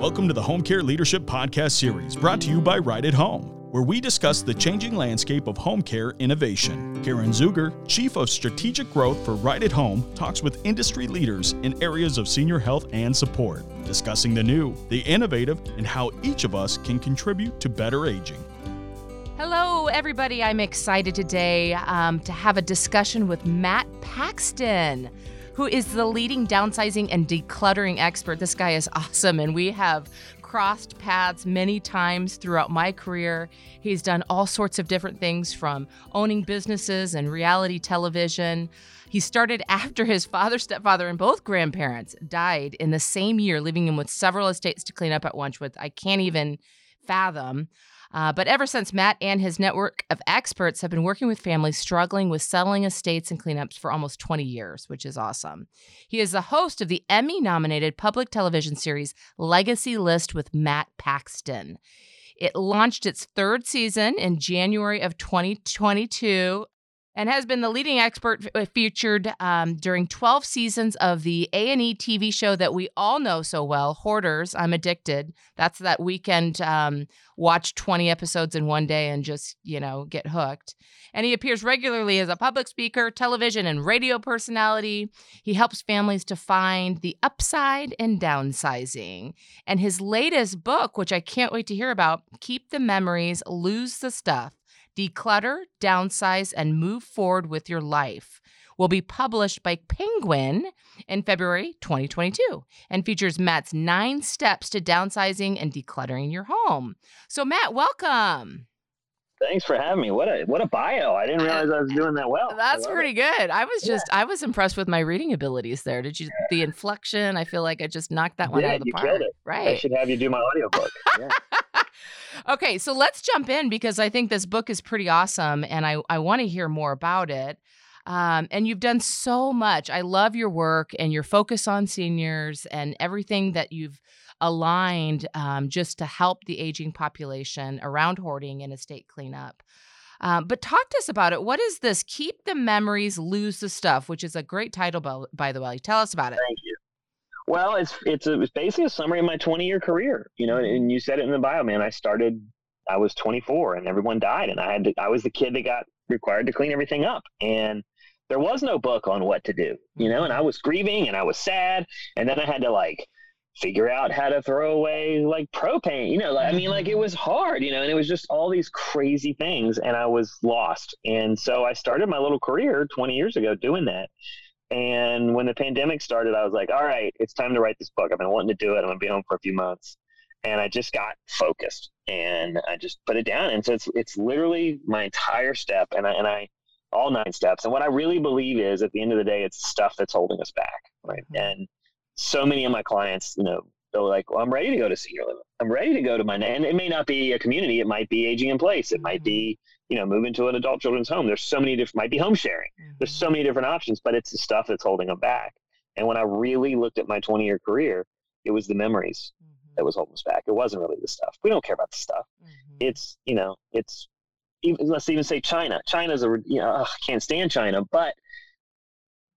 Welcome to the Home Care Leadership Podcast Series, brought to you by Right at Home, where we discuss the changing landscape of home care innovation. Karen Zuger, Chief of Strategic Growth for Right at Home, talks with industry leaders in areas of senior health and support, discussing the new, the innovative, and how each of us can contribute to better aging. Hello, everybody. I'm excited today um, to have a discussion with Matt Paxton who is the leading downsizing and decluttering expert. This guy is awesome, and we have crossed paths many times throughout my career. He's done all sorts of different things from owning businesses and reality television. He started after his father, stepfather, and both grandparents died in the same year, leaving him with several estates to clean up at once with I can't even fathom. Uh, but ever since Matt and his network of experts have been working with families struggling with settling estates and cleanups for almost 20 years, which is awesome. He is the host of the Emmy nominated public television series Legacy List with Matt Paxton. It launched its third season in January of 2022 and has been the leading expert uh, featured um, during 12 seasons of the a&e tv show that we all know so well hoarders i'm addicted. That's that weekend um, watch 20 episodes in one day and just you know get hooked. And he appears regularly as a public speaker television and radio personality. He helps families to find the upside in downsizing. And his latest book which i can't wait to hear about keep the memories lose the stuff Declutter, Downsize, and Move Forward with Your Life will be published by Penguin in February 2022 and features Matt's nine steps to downsizing and decluttering your home. So, Matt, welcome. Thanks for having me. What a what a bio! I didn't realize I was doing that well. That's pretty it. good. I was just yeah. I was impressed with my reading abilities there. Did you the inflection? I feel like I just knocked that one yeah, out of the you park. Right. I should have you do my audiobook. Yeah. Okay, so let's jump in because I think this book is pretty awesome and I, I want to hear more about it. Um, and you've done so much. I love your work and your focus on seniors and everything that you've aligned um, just to help the aging population around hoarding and estate cleanup. Um, but talk to us about it. What is this? Keep the memories, lose the stuff, which is a great title, by the way. Tell us about it. Thank you. Well, it's it's, a, it's basically a summary of my 20 year career. You know, mm-hmm. and you said it in the bio, man. I started, I was 24, and everyone died, and I had to, I was the kid that got required to clean everything up, and there was no book on what to do. You know, and I was grieving, and I was sad, and then I had to like figure out how to throw away like propane you know like, i mean like it mm-hmm. was hard you know and it was just all these crazy things and i was lost and so i started my little career 20 years ago doing that and when the pandemic started, I was like, all right, it's time to write this book. I've been wanting to do it. I'm going to be home for a few months. And I just got focused and I just put it down. And so it's, it's literally my entire step and I, and I, all nine steps. And what I really believe is at the end of the day, it's stuff that's holding us back. Right. Mm-hmm. And so many of my clients, you know, they're like, well, I'm ready to go to senior living. I'm ready to go to my, and it may not be a community. It might be aging in place. It might be, you know, move into an adult children's home. There's so many different, might be home sharing. Mm-hmm. There's so many different options, but it's the stuff that's holding them back. And when I really looked at my 20 year career, it was the memories mm-hmm. that was holding us back. It wasn't really the stuff. We don't care about the stuff. Mm-hmm. It's, you know, it's, even, let's even say China. China's a, you know, ugh, I can't stand China, but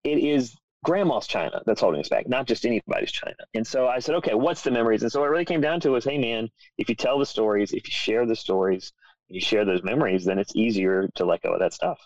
it is grandma's China that's holding us back, not just anybody's China. And so I said, okay, what's the memories? And so what it really came down to was, hey man, if you tell the stories, if you share the stories, you share those memories, then it's easier to let go of that stuff.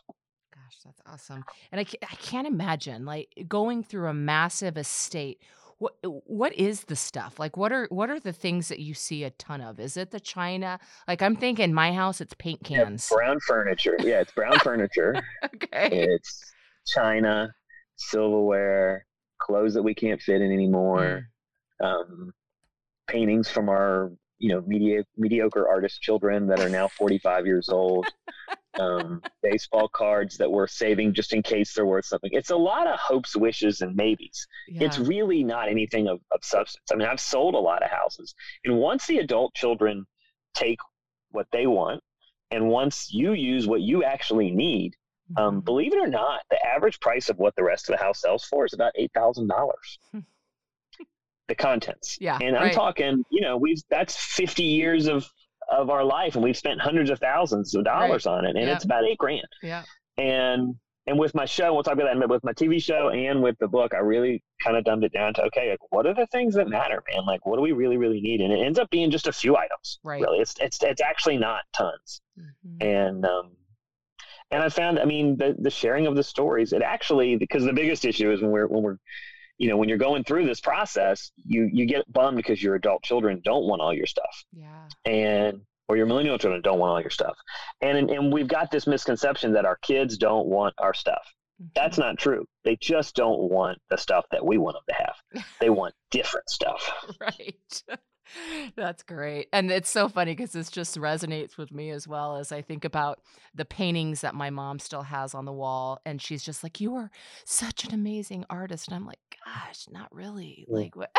Gosh, that's awesome. And I, I can't imagine like going through a massive estate. What what is the stuff? Like what are what are the things that you see a ton of? Is it the china? Like I'm thinking my house it's paint cans. Yeah, brown furniture. Yeah, it's brown furniture. okay. It's china, silverware, clothes that we can't fit in anymore, mm. um, paintings from our you know media, mediocre artist children that are now 45 years old. Um, baseball cards that we're saving just in case they're worth something. It's a lot of hopes wishes and maybes. Yeah. it's really not anything of, of substance. I mean i've sold a lot of houses. And once the adult children take what they want and once you use what you actually need um, mm-hmm. believe it or not the average price of what the rest of the house sells for is about $8000 the contents. Yeah. And I'm talking, you know, we've that's 50 years of of our life and we've spent hundreds of thousands of dollars right. on it and it's about 8 grand. Yeah. And and with my show, we'll talk about that. But with my TV show and with the book, I really kind of dumbed it down to okay, like, what are the things that matter, man? Like, what do we really, really need? And it ends up being just a few items. Right. Really, it's it's it's actually not tons. Mhm. And um, and I found, I mean, the the sharing of the stories. It actually because the biggest issue is when we're when we're you know when you're going through this process, you you get bummed because your adult children don't want all your stuff Yeah. and or your millennial children don't want all your stuff and and we've got this misconception that our kids don't want our stuff that's Mhm. not true they just don't want the stuff that we want them to have they want different stuff right. That's great. And it's so funny because this just resonates with me as well as I think about the paintings that my mom still has on the wall. And she's just like, You are such an amazing artist. And I'm like, Gosh, not really. Mm. Like, what?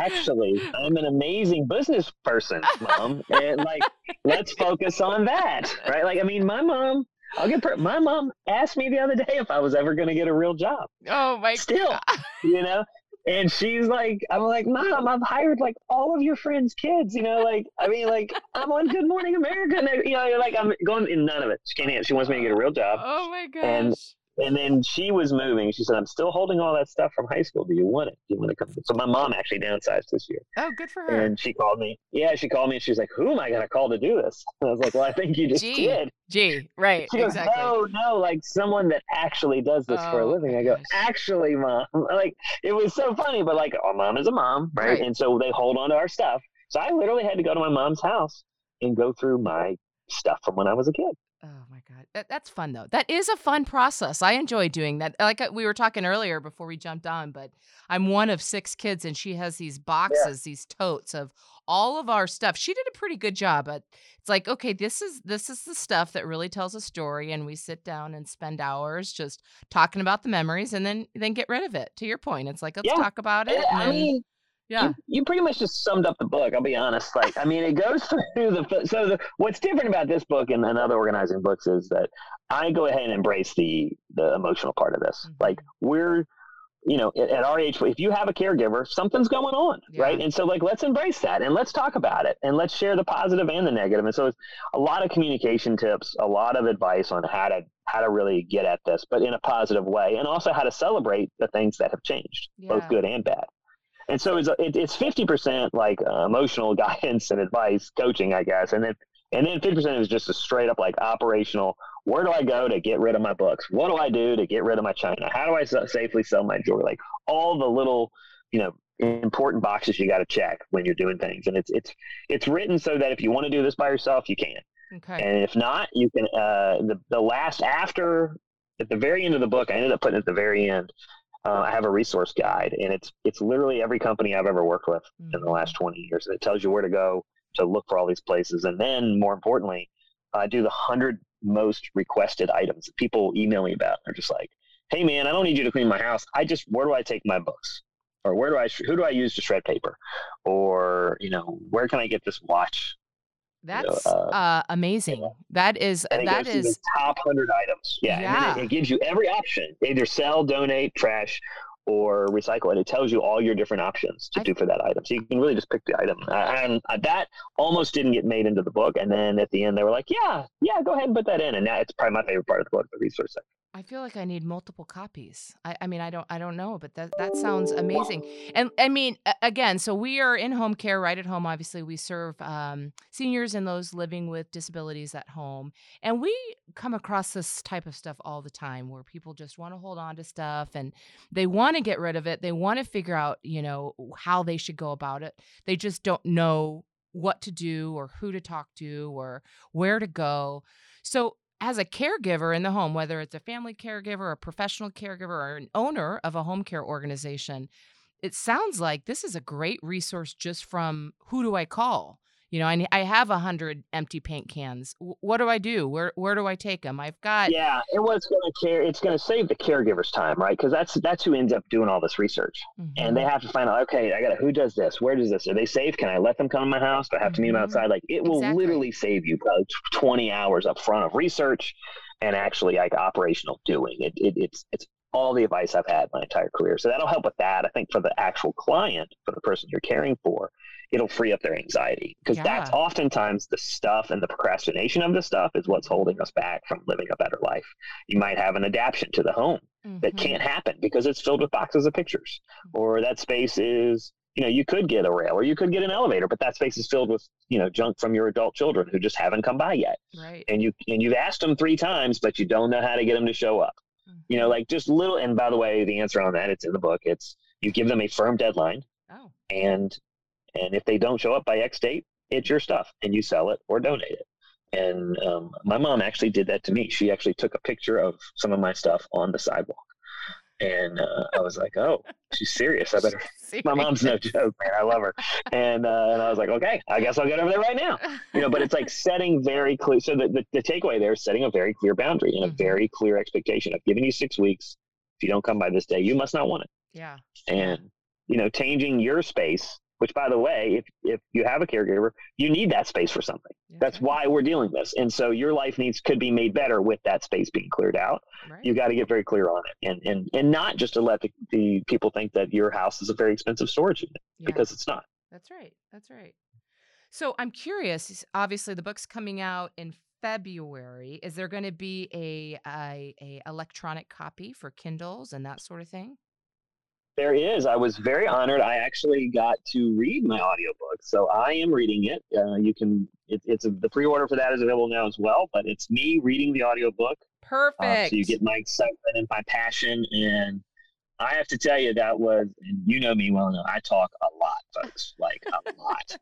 actually i'm an amazing business person mom and like let's focus on that right like i mean my mom i'll get per- my mom asked me the other day if i was ever going to get a real job oh my Still. God. you know and she's like i'm like mom i've hired like all of your friends kids you know like i mean like i'm on good morning america and you know like i'm going in none of it she can't she wants me to get a real job Oh my gosh. And- and then she was moving she said i'm still holding all that stuff from high school do you want it do you want to come so my mom actually downsized this year oh, good for her. and she called me yeah she called me and she's like who am i going to call to do this and i was like well i think you just Gee, did Gee, right. she goes, exactly. no, no, like someone that actually does this for a Oh, living. I go, gosh. actually, mom. Like, it was so funny, but like, our mom is a mom, right? Right. And so they hold on to our stuff. So I literally had to go to my mom's house and go through my stuff from when I was a kid. Oh my god, that, that's fun though. That is a fun process. I enjoy doing that. Like uh, we were talking earlier before we jumped on, but I'm one of six kids, and she has these boxes, these totes of all of our stuff. She did a pretty good job, but it's like, okay, this is this is the stuff that really tells a story, and we sit down and spend hours just talking about the memories, and then then get rid of it. To your point, it's like let's Yeah. talk about it. I mean, yeah, you, you pretty much just summed up the book. I'll be honest. Like, I mean, it goes through the. So the, what's different about this book and, and other organizing books is that I go ahead and embrace the the emotional part of this. Mhm. Like, we're, you know, at, at our age, if you have a caregiver, something's going on, right? And so, like, let's embrace that and let's talk about it and let's share the positive and the negative. And so, it's a lot of communication tips, a lot of advice on how to how to really get at this, but in a positive way, and also how to celebrate the things that have changed, both good and bad. And so it's it, it's fifty percent like uh, emotional guidance and advice, coaching, I guess, and then and then fifty percent is just a straight up like operational. Where do I go to get rid of my books? What do I do to get rid of my china? How do I s- safely sell my jewelry? Like all the little, you know, important boxes you got to check when you're doing things. And it's it's it's written so that if you want to do this by yourself, you can. okay, And if not, you can. Uh, the the last after at the very end of the book, I ended up putting at the very end. Uh, I have a resource guide, and it's it's literally every company I've ever worked with in the Mhm. last 20 years, and it tells you where to go to look for all these places. And then, more importantly, I do the hundred most requested items that people email me about. They're just like, "Hey, man, I don't need you to clean my house. I just where do I take my books, or where do I who do I use to shred paper, or you know where can I get this watch?" That's uh, uh, amazing. That is And it that goes through is the top hundred items. Yeah, and Yeah. it, it gives you every option: either sell, donate, trash, or recycle And It tells you all your different options to I- do for that item. So you can really just pick the item. Uh, And uh, that almost didn't get made into the book. And then at the end, they were like, "Yeah, yeah, go ahead and put that in." And now it's probably my favorite part of the book, the resource section. I feel like I need multiple copies. I, I mean, I don't, I don't know, but that that sounds amazing. And I mean, again, so we are in home care, right at home. Obviously, we serve um, seniors and those living with disabilities at home, and we come across this type of stuff all the time, where people just want to hold on to stuff and they want to get rid of it. They want to figure out, you know, how they should go about it. They just don't know what to do or who to talk to or where to go. So as a caregiver in the home, whether it's a family caregiver, a professional caregiver, or an owner of a home care organization, it sounds like this is a great resource just from who do I call? You know, I, I have a hundred empty paint cans. W- what do I do? Where where do I take them? I've got Yeah, and what's going to care? It's going to save the caregiver's time, right? Because that's that's who ends up doing all this research. and they Mhm. have to find out okay i gotta who does this where does this are they safe can i let them come to my house do i have to meet them Mhm. outside like it will Exactly. literally save you probably 20 hours up front of research and actually like operational doing it, it it's it's all the advice i've had my entire career so that'll help with that i think for the actual client for the person you're caring for it'll free up their anxiety because Yeah. that's oftentimes the stuff and the procrastination of the stuff is what's holding us back from living a better life. You might have an adaptation to the home that Mhm. can't happen because it's filled with boxes of pictures or that space is you know you could get a rail or you could get an elevator but that space is filled with you know junk from your adult children who just haven't come by yet Right. and you and you've asked them three times but you don't know how to get them to show up you know like just little and by the way the answer on that it's in the book it's you give them a firm deadline Oh. and and if they don't show up by x date it's your stuff and you sell it or donate it. And um, my mom actually did that to me. She actually took a picture of some of my stuff on the sidewalk and uh, i was like oh she's serious. I better my mom's no joke man. I love her. And uh, and i was like okay i guess i'll get over there right now. You know but it's like setting very clear so the, the, the takeaway there is setting a very clear boundary and a Mhm. very clear expectation i've given you six weeks. If you don't come by this day you must not want it. Yeah. and you know changing your space which by the way if if you have a caregiver you need that space for something yeah, that's why we're dealing with this and so your life needs could be made better with that space being cleared out Right. you got to get very clear on it and and and not just to let the, the people think that your house is a very expensive storage unit Yeah. because it's not That's right. That's right. So I'm curious. Obviously, the book's coming out in February. Is there going to be a, a a electronic copy for Kindles and that sort of thing? There is. I was very honored. I actually got to read my audiobook. So I am reading it. Uh, you can, it, it's a, the pre order for that is available now as well, but it's me reading the audiobook. Perfect. Um, so you get my excitement and my passion. And I have to tell you, that was, and you know me well enough, I talk a lot, folks, like a lot.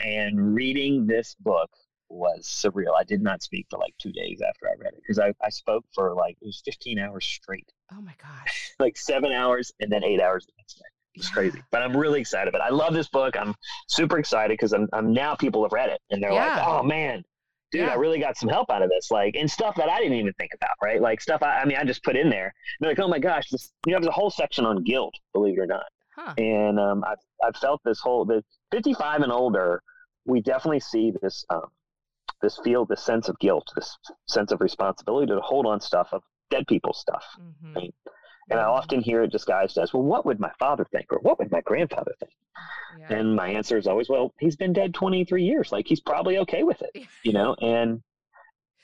And reading this book was surreal. I did not speak for like two days after I read it because I, I spoke for like, it was 15 hours straight oh my gosh. like seven hours and then eight hours the next day. It's Yeah. crazy, but I'm really excited. But I love this book. I'm super excited because I'm, I'm now people have read it and they're Yeah. like, oh man, dude, Yeah. I really got some help out of this. Like, and stuff that I didn't even think about, right? Like stuff I, I mean, I just put in there. They're like, oh my gosh, this, you know, there's a whole section on guilt, believe it or not. Huh. And um, I've, I've felt this whole, the 55 and older, we definitely see this, um, this feel, this sense of guilt, this sense of responsibility to hold on stuff of dead people stuff. Mhm. Right. And I often hear it disguised as, well, what would my father think? Or what would my grandfather think? Yeah. And my answer is always, well, he's been dead 23 years. Like he's probably okay with it, you know? And,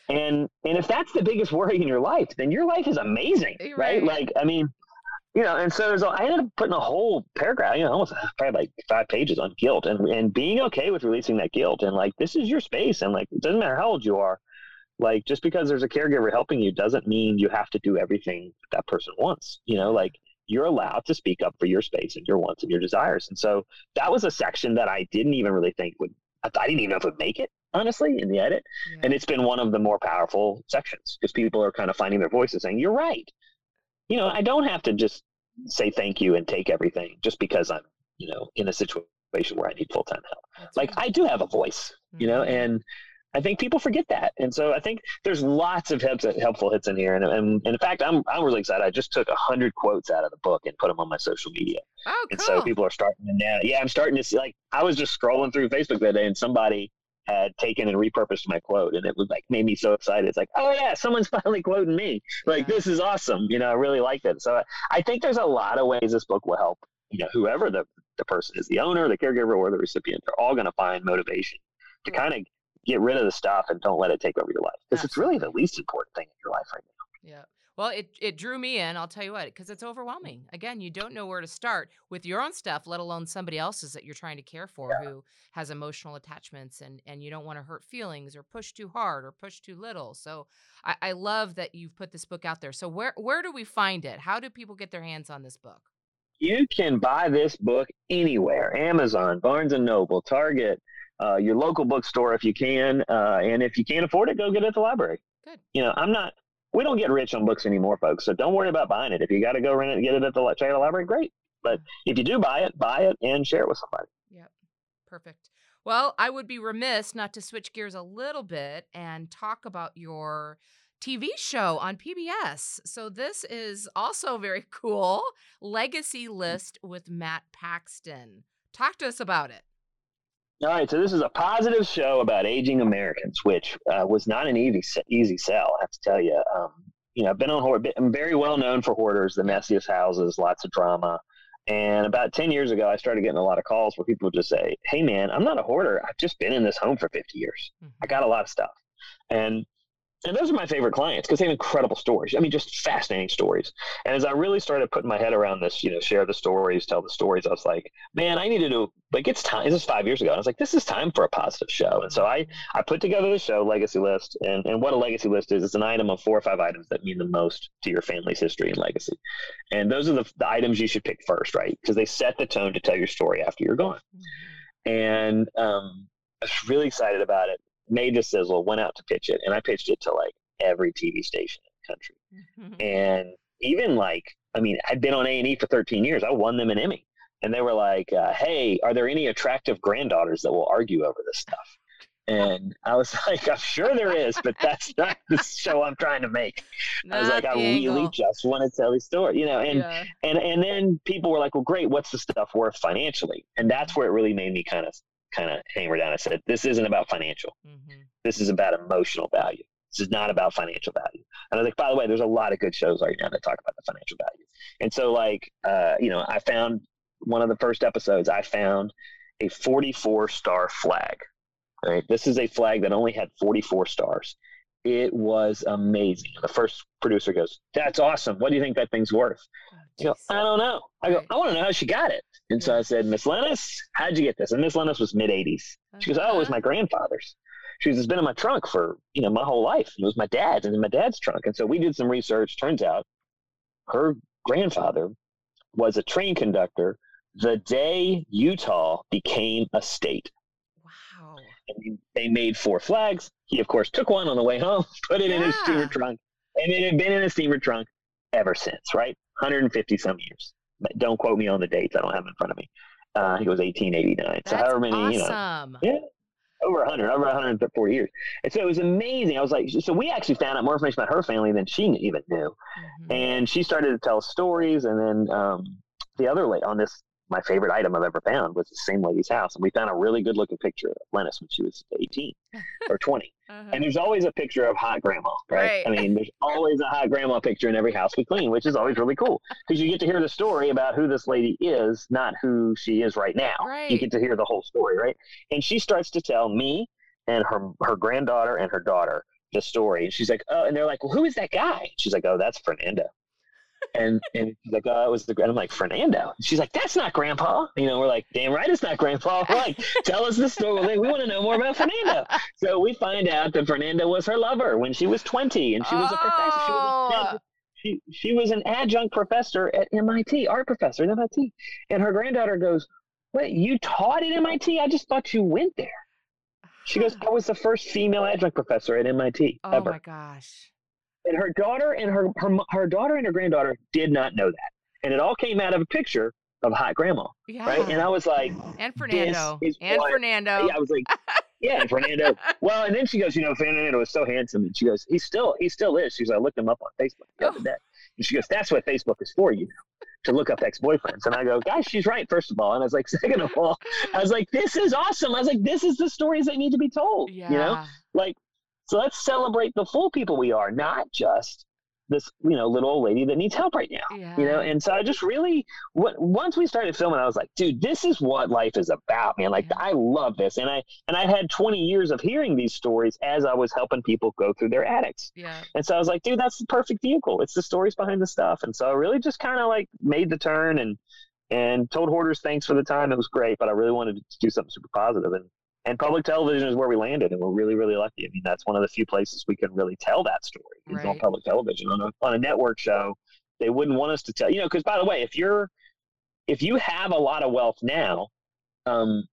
and, and if that's the biggest worry in your life, then your life is amazing, right? right. Like, I mean, you know, and so I ended up putting a whole paragraph, you know, almost probably like five pages on guilt and, and being okay with releasing that guilt. And like, this is your space. And like, it doesn't matter how old you are. Like, just because there's a caregiver helping you doesn't mean you have to do everything that person wants, you know, like, you're allowed to speak up for your space and your wants and your desires. And so that was a section that I didn't even really think would, I didn't even know if it would make it, honestly, in the edit. Yeah. And it's been one of the more powerful sections because people are kind of finding their voices saying, you're right. You know, I don't have to just say thank you and take everything just because I'm, you know, in a situation where I need full time help. That's Like right. I do have a voice, you know, Mhm. and I think people forget that. And so I think there's lots of helpful hits in here. And, and, and in fact, I'm, I'm really excited. I just took a hundred quotes out of the book and put them on my social media. oh, cool. And so people are starting to now. Yeah, I'm starting to see. Like I was just scrolling through Facebook that day, and somebody had taken and repurposed my quote, and it was like made me so excited. It's like, oh yeah, someone's finally quoting me. Like Yeah. this is awesome. You know, I really liked it. So I, I think there's a lot of ways this book will help. You know, whoever the the person is, the owner, the caregiver, or the recipient, they're all going to find motivation to kind of get rid of the stuff and don't let it take over your life because it's really the least important thing in your life right now. Yeah. Well, it, it drew me in, I'll tell you what, because it's overwhelming. Again, you don't know where to start with your own stuff, let alone somebody else's that you're trying to care for who has emotional attachments and, and you don't want to hurt feelings or push too hard or push too little. So I, I love that you've put this book out there. So where where do we find it? How do people get their hands on this book? You can buy this book anywhere: Amazon, Barnes and Noble, Target, uh, your local bookstore if you can, uh, and if you can't afford it, go get it at the library. Good. You know, I'm not. We don't get rich on books anymore, folks. So don't worry about buying it. If you got to go rent it and get it at the the library, great. But if you do buy it, buy it and share it with somebody. Yep. Perfect. Well, I would be remiss not to switch gears a little bit and talk about your TV show on PBS. So, this is also very cool Legacy List with Matt Paxton. Talk to us about it. All right, so this is a positive show about aging Americans, which uh, was not an easy easy sell. I have to tell you. Um, you know, I've been on hoard. I'm very well known for hoarders, the messiest houses, lots of drama, And about 10 years ago, I started getting a lot of calls where people would just say, Hey, man, I'm not a hoarder. I've just been in this home for 50 years. Mm-hmm. I got a lot of stuff. And and those are my favorite clients because they have incredible stories. I mean, just fascinating stories. And as I really started putting my head around this, you know, share the stories, tell the stories, I was like, man, I need to do like it's time. This is five years ago. And I was like, this is time for a positive show. And so I I put together the show Legacy List, and and what a legacy list is, it's an item of four or five items that mean the most to your family's history and legacy. And those are the, the items you should pick first, right? Because they set the tone to tell your story after you're gone. Mm-hmm. And um, I was really excited about it made the sizzle, went out to pitch it, and I pitched it to like every TV station in the country. Mm-hmm. And even like, I mean, I'd been on A and E for 13 years. I won them an Emmy, and they were like, uh, "Hey, are there any attractive granddaughters that will argue over this stuff?" And I was like, I'm sure there is, but that's not the show I'm trying to make. Not I was like, I angle. really just want to tell the story, you know. And yeah. and and then people were like, Well, great, what's the stuff worth financially? And that's where it really made me kind of kind of hammer down. I said, this isn't about financial. Mm-hmm. This is about emotional value. This is not about financial value. And I was like, by the way, there's a lot of good shows right now that talk about the financial value. And so, like, uh, you know, I found one of the first episodes, I found a 44 star flag. Right. This is a flag that only had 44 stars. It was amazing. The first producer goes, That's awesome. What do you think that thing's worth? You go, I don't know. I go, I want to know how she got it. And so I said, Miss Lennis, how'd you get this? And Miss Lennis was mid 80s. She goes, Oh, it was uh-huh. my grandfather's. She goes, It's been in my trunk for, you know, my whole life. It was my dad's and in my dad's trunk. And so we did some research. Turns out her grandfather was a train conductor the day Utah became a state. Wow. And they made four flags. He, of course, took one on the way home, put it yeah. in his steamer trunk, and it had been in his steamer trunk ever since, right? 150 some years. Don't quote me on the dates. I don't have them in front of me. Uh, I think it was 1889. That's so however many, awesome. you know, yeah, over 100, over 140 years. And so it was amazing. I was like, so we actually found out more information about her family than she even knew. Mm-hmm. And she started to tell stories. And then um, the other lady on this my favorite item I've ever found was the same lady's house. And we found a really good looking picture of Lennis when she was 18 or 20. Uh-huh. And there's always a picture of hot grandma, right? right? I mean, there's always a hot grandma picture in every house we clean, which is always really cool because you get to hear the story about who this lady is, not who she is right now. Right. You get to hear the whole story, right? And she starts to tell me and her her granddaughter and her daughter the story. And she's like, oh, and they're like, well, who is that guy? She's like, oh, that's Fernando and and she's like, oh, it was the. And I'm like, Fernando. She's like, that's not Grandpa. You know, we're like, damn right, it's not Grandpa. We're like, tell us the story. Like, we want to know more about Fernando. So we find out that Fernando was her lover when she was 20, and she was oh. a professor. She was a, oh. she she was an adjunct professor at MIT, art professor at MIT, and her granddaughter goes, wait, you taught at MIT? I just thought you went there. She goes, I was the first female adjunct professor at MIT. Oh ever. my gosh and her daughter and her, her her daughter and her granddaughter did not know that, and it all came out of a picture of hot grandma, yeah. right? And I was like, and Fernando, and what, Fernando, yeah, I was like, yeah, and Fernando. well, and then she goes, you know, Fernando was so handsome, and she goes, he still, he still is. She's, I looked him up on Facebook the other oh. day, and she goes, that's what Facebook is for, you know, to look up ex-boyfriends. And I go, guys, she's right, first of all, and I was like, second of all, I was like, this is awesome. I was like, this is the stories that need to be told, yeah. you know, like so let's celebrate the full people we are, not just this you know little old lady that needs help right now yeah. you know? And so i just really what once we started filming i was like dude this is what life is about man. Like yeah. i love this. And i and i had 20 years of hearing these stories as i was helping people go through their addicts. Yeah. And so i was like dude that's the perfect vehicle. It's the stories behind the stuff. And so i really just kind of like made the turn and and told hoarders thanks for the time. It was great but i really wanted to do something super positive. And and public television is where we landed and we're really really lucky i mean that's one of the few places we can really tell that story is right. on public television on a, on a network show they wouldn't want us to tell you know because by the way if you're if you have a lot of wealth now um,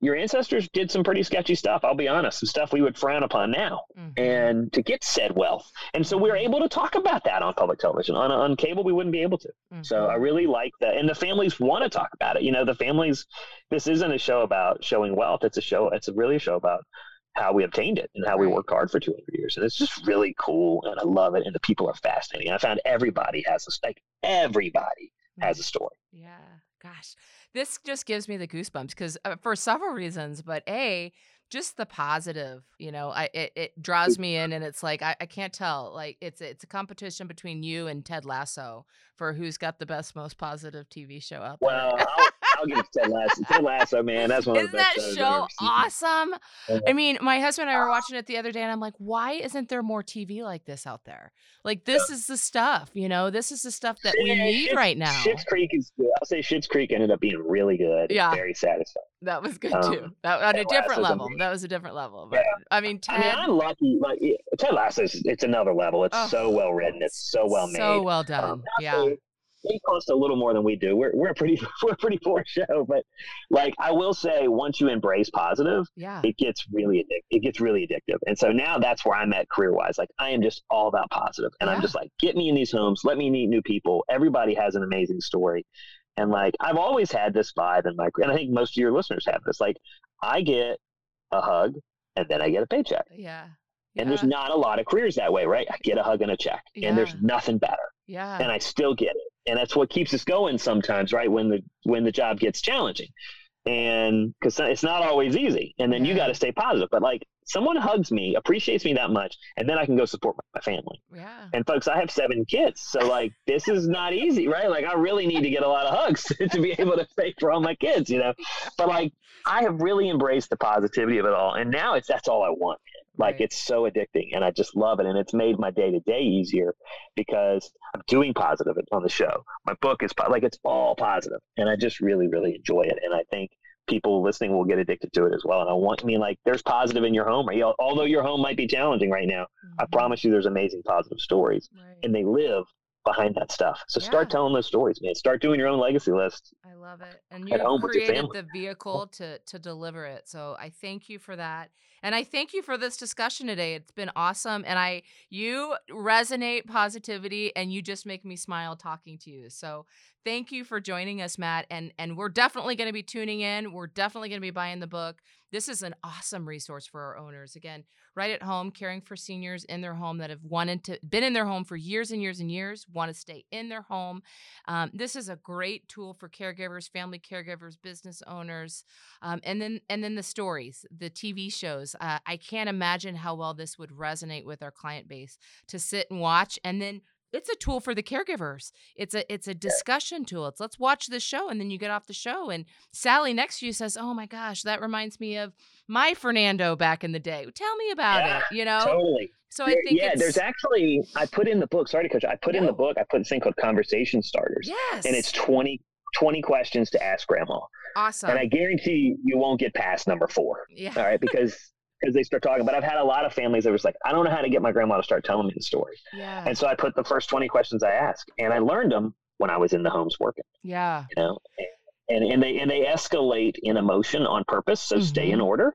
your ancestors did some pretty sketchy stuff. I'll be honest, some stuff we would frown upon now, mm-hmm. and to get said wealth. And so we are able to talk about that on public television. On on cable, we wouldn't be able to. Mm-hmm. So I really like that, and the families want to talk about it. You know, the families. This isn't a show about showing wealth. It's a show. It's a really a show about how we obtained it and how we worked hard for 200 years. And it's just really cool, and I love it. And the people are fascinating. I found everybody has a like everybody mm-hmm. has a story. Yeah, gosh this just gives me the goosebumps because uh, for several reasons. But A, just the positive, you know, I it, it draws me in, and it's like I, I can't tell. Like it's it's a competition between you and Ted Lasso for who's got the best, most positive TV show out there. Well, I'll, give it to Ted Lasso. Ted Lasso, man, that's one of Isn't the best that shows I've show awesome? I mean, my husband and I were watching it the other day, and I'm like, why isn't there more TV like this out there? Like, this is the stuff, you know, this is the stuff that we Yeah, need right now. Schitt's Creek is good. I'll say Schitt's Creek ended up being really good. Yeah. Very satisfying. That was good Um, too. That on a different Lasso's level. amazing. That was a different level. But I mean, I mean, Ted, I'm lucky. Like Ted Lasso, is it's another level. It's Oh, so well written. It's so well made. so well done. Um, yeah. They cost a little more than we do. We're we're a pretty we're a pretty poor show, but like I will say, once you embrace positive, Yeah. it gets really addictive. It gets really addictive, and so now that's where I'm at career wise. Like I am just all about positive, and Yeah. I'm just like, get me in these homes, let me meet new people. Everybody has an amazing story, and like I've always had this vibe in my, career. and I think most of your listeners have this. Like I get a hug, and then I get a paycheck. Yeah. And there's not a lot of careers that way, right? I get a hug and a check, and there's nothing better Yeah. and I still get it. And that's what keeps us going sometimes, right? When the when the job gets challenging, and because it's not always easy, and then you got to stay positive. But like someone hugs me, appreciates me that much, and then I can go support my family. yeah. And folks, I have seven kids, so like this is not easy, right? Like I really need to get a lot of hugs to be able to pay for all my kids, you know. But like I have really embraced the positivity of it all, and now it's that's all I want. Like Right. it's so addicting, and I just love it, and it's made my day to day easier because I'm doing positive on the show. My book is like it's all positive, and I just really, really enjoy it, and I think people listening will get addicted to it as well. And I want, I mean, like there's positive in your home, right? You know, although your home might be challenging right now, I Mhm. promise you, there's amazing positive stories Right. and they live behind that stuff. So start telling those stories, man. Start doing your own legacy list. I love it. And at you home with your created family. the vehicle to to deliver it. So I thank you for that. And I thank you for this discussion today. It's been awesome. And I you resonate positivity and you just make me smile talking to you. So thank you for joining us, Matt. And and we're definitely going to be tuning in. We're definitely going to be buying the book. This is an awesome resource for our owners. Again, right at home, caring for seniors in their home that have wanted to been in their home for years and years and years, want to stay in their home. Um, this is a great tool for caregivers, family caregivers, business owners, um, and then and then the stories, the TV shows. Uh, I can't imagine how well this would resonate with our client base to sit and watch, and then it's a tool for the caregivers. It's a it's a discussion tool. It's let's watch this show, and then you get off the show, and Sally next to you says, "Oh my gosh, that reminds me of my Fernando back in the day. Tell me about Yeah, it." You know. Totally. So I think yeah, there's actually I put in the book. Sorry to coach. I put in the book. I put this thing called Conversation Starters, yes, and it's 20, 20 questions to ask grandma. awesome. And I guarantee you won't get past number four. yeah. All right, because because they start talking. But I've had a lot of families that was like, I don't know how to get my grandma to start telling me the story. Yeah. And so I put the first twenty questions I ask, and I learned them when I was in the homes working. yeah. you know and and they and they escalate in emotion on purpose so stay in Mhm. order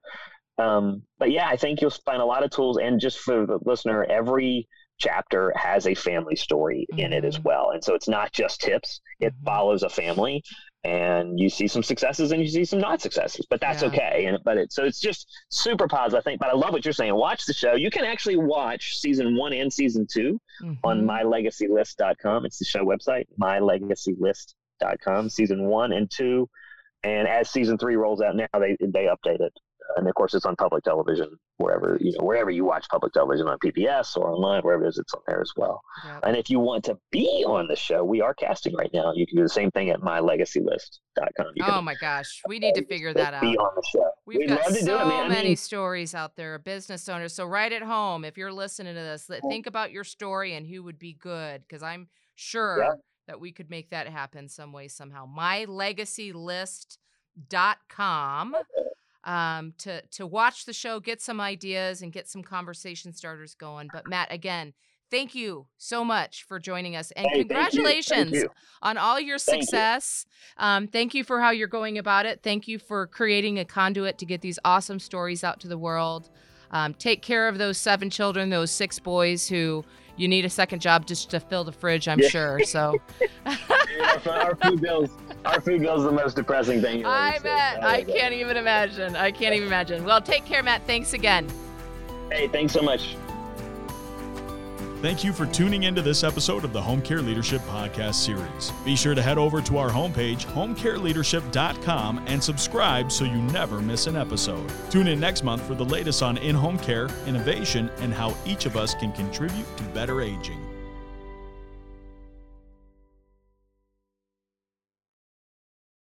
um but yeah i think you'll find a lot of tools and just for the listener every chapter has a family story in it as Mhm. well and so it's not just tips it Mhm. follows a family and you see some successes and you see some not successes but that's Yeah. okay and but it so it's just super positive i think but i love what you're saying watch the show you can actually watch season one and season two on Mhm. mylegacylist.com. It's the show website, mylegacylist.com, season one and two. And as season three rolls out now, they they update it. And of course, it's on public television wherever you know wherever you watch public television on PBS or online, wherever it is, it's on there as well. Yep. And if you want to be on the show, we are casting right now. You can do the same thing at mylegacylist.com. You Oh my gosh, we need to figure that out. be on the show. We've We'd got love to so do it, man. I many mean, stories out there, business owners. So right at home, if you're listening to this, think about your story and who would be good, because I'm sure that we could make that happen some way somehow. MyLegacyList.com um, to to watch the show, get some ideas, and get some conversation starters going. But Matt, again. Thank you so much for joining us, and hey, thank you. Thank congratulations you. on all your Thank you. success. Um, thank you for how you're going about it. Thank you for creating a conduit to get these awesome stories out to the world. Um, take care of those seven children, those six boys who you need a second job just to fill the fridge, I'm Yeah. sure. So our food bills, our food bills is the most depressing thing. you'll I bet. I can't even imagine. I can't even imagine. Well, take care, Matt. Thanks again. Hey, thanks so much. Thank you for tuning into this episode of the Home Care Leadership Podcast series. Be sure to head over to our homepage, homecareleadership.com, and subscribe so you never miss an episode. Tune in next month for the latest on in home care, innovation, and how each of us can contribute to better aging.